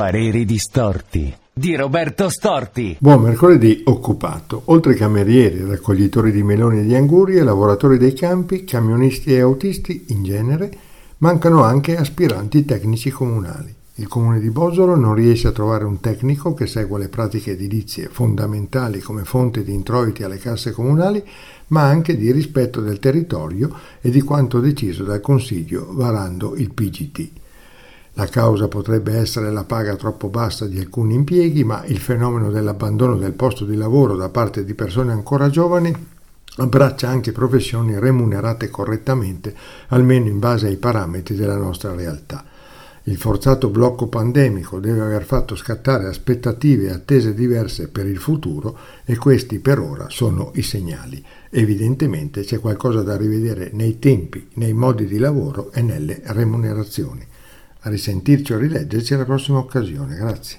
Pareri distorti di Roberto Storti. Buon mercoledì occupato. Oltre camerieri, raccoglitori di meloni e di anguri e lavoratori dei campi, camionisti e autisti in genere, mancano anche aspiranti tecnici comunali. Il comune di Bosolo non riesce a trovare un tecnico che segua le pratiche edilizie fondamentali come fonte di introiti alle casse comunali, ma anche di rispetto del territorio e di quanto deciso dal Consiglio varando il PGT. La causa potrebbe essere la paga troppo bassa di alcuni impieghi, ma il fenomeno dell'abbandono del posto di lavoro da parte di persone ancora giovani abbraccia anche professioni remunerate correttamente, almeno in base ai parametri della nostra realtà. Il forzato blocco pandemico deve aver fatto scattare aspettative e attese diverse per il futuro e questi per ora sono i segnali. Evidentemente c'è qualcosa da rivedere nei tempi, nei modi di lavoro e nelle remunerazioni. A risentirci o rileggerci alla prossima occasione. Grazie.